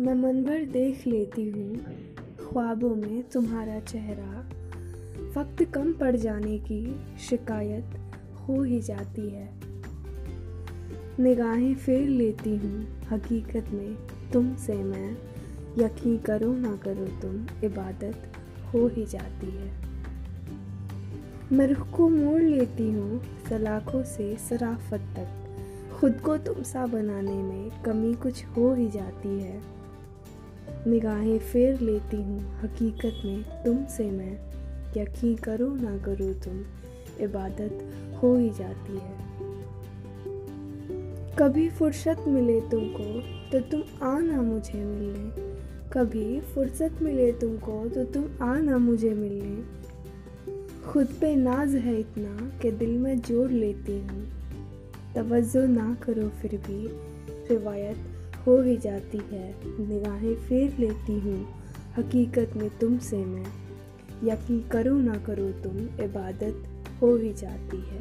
मैं मन भर देख लेती हूँ ख्वाबों में तुम्हारा चेहरा। वक्त कम पड़ जाने की शिकायत हो ही जाती है। निगाहें फेर लेती हूँ हकीकत में तुमसे मैं। यकीन करो ना करो तुम, इबादत हो ही जाती है। मैं रुख को मोड़ लेती हूँ सलाखों से सराफत तक। खुद को तुम सा बनाने में कमी कुछ हो ही जाती है। निगाहें फेर लेती हूँ हकीकत में तुमसे मैं। यकीन करो ना करो तुम, इबादत हो ही जाती है। कभी फुर्सत मिले तुमको तो तुम आना मुझे मिलने। कभी फुर्सत मिले तुमको तो तुम आना मुझे मिलने। खुद पे नाज है इतना कि दिल में जोड़ लेती हूँ। तवज्जो ना करो फिर भी, रिवायत हो ही जाती है। निगाहें फेर लेती हूँ, हकीकत में तुमसे मैं। यकीन करो ना करो तुम, इबादत हो ही जाती है।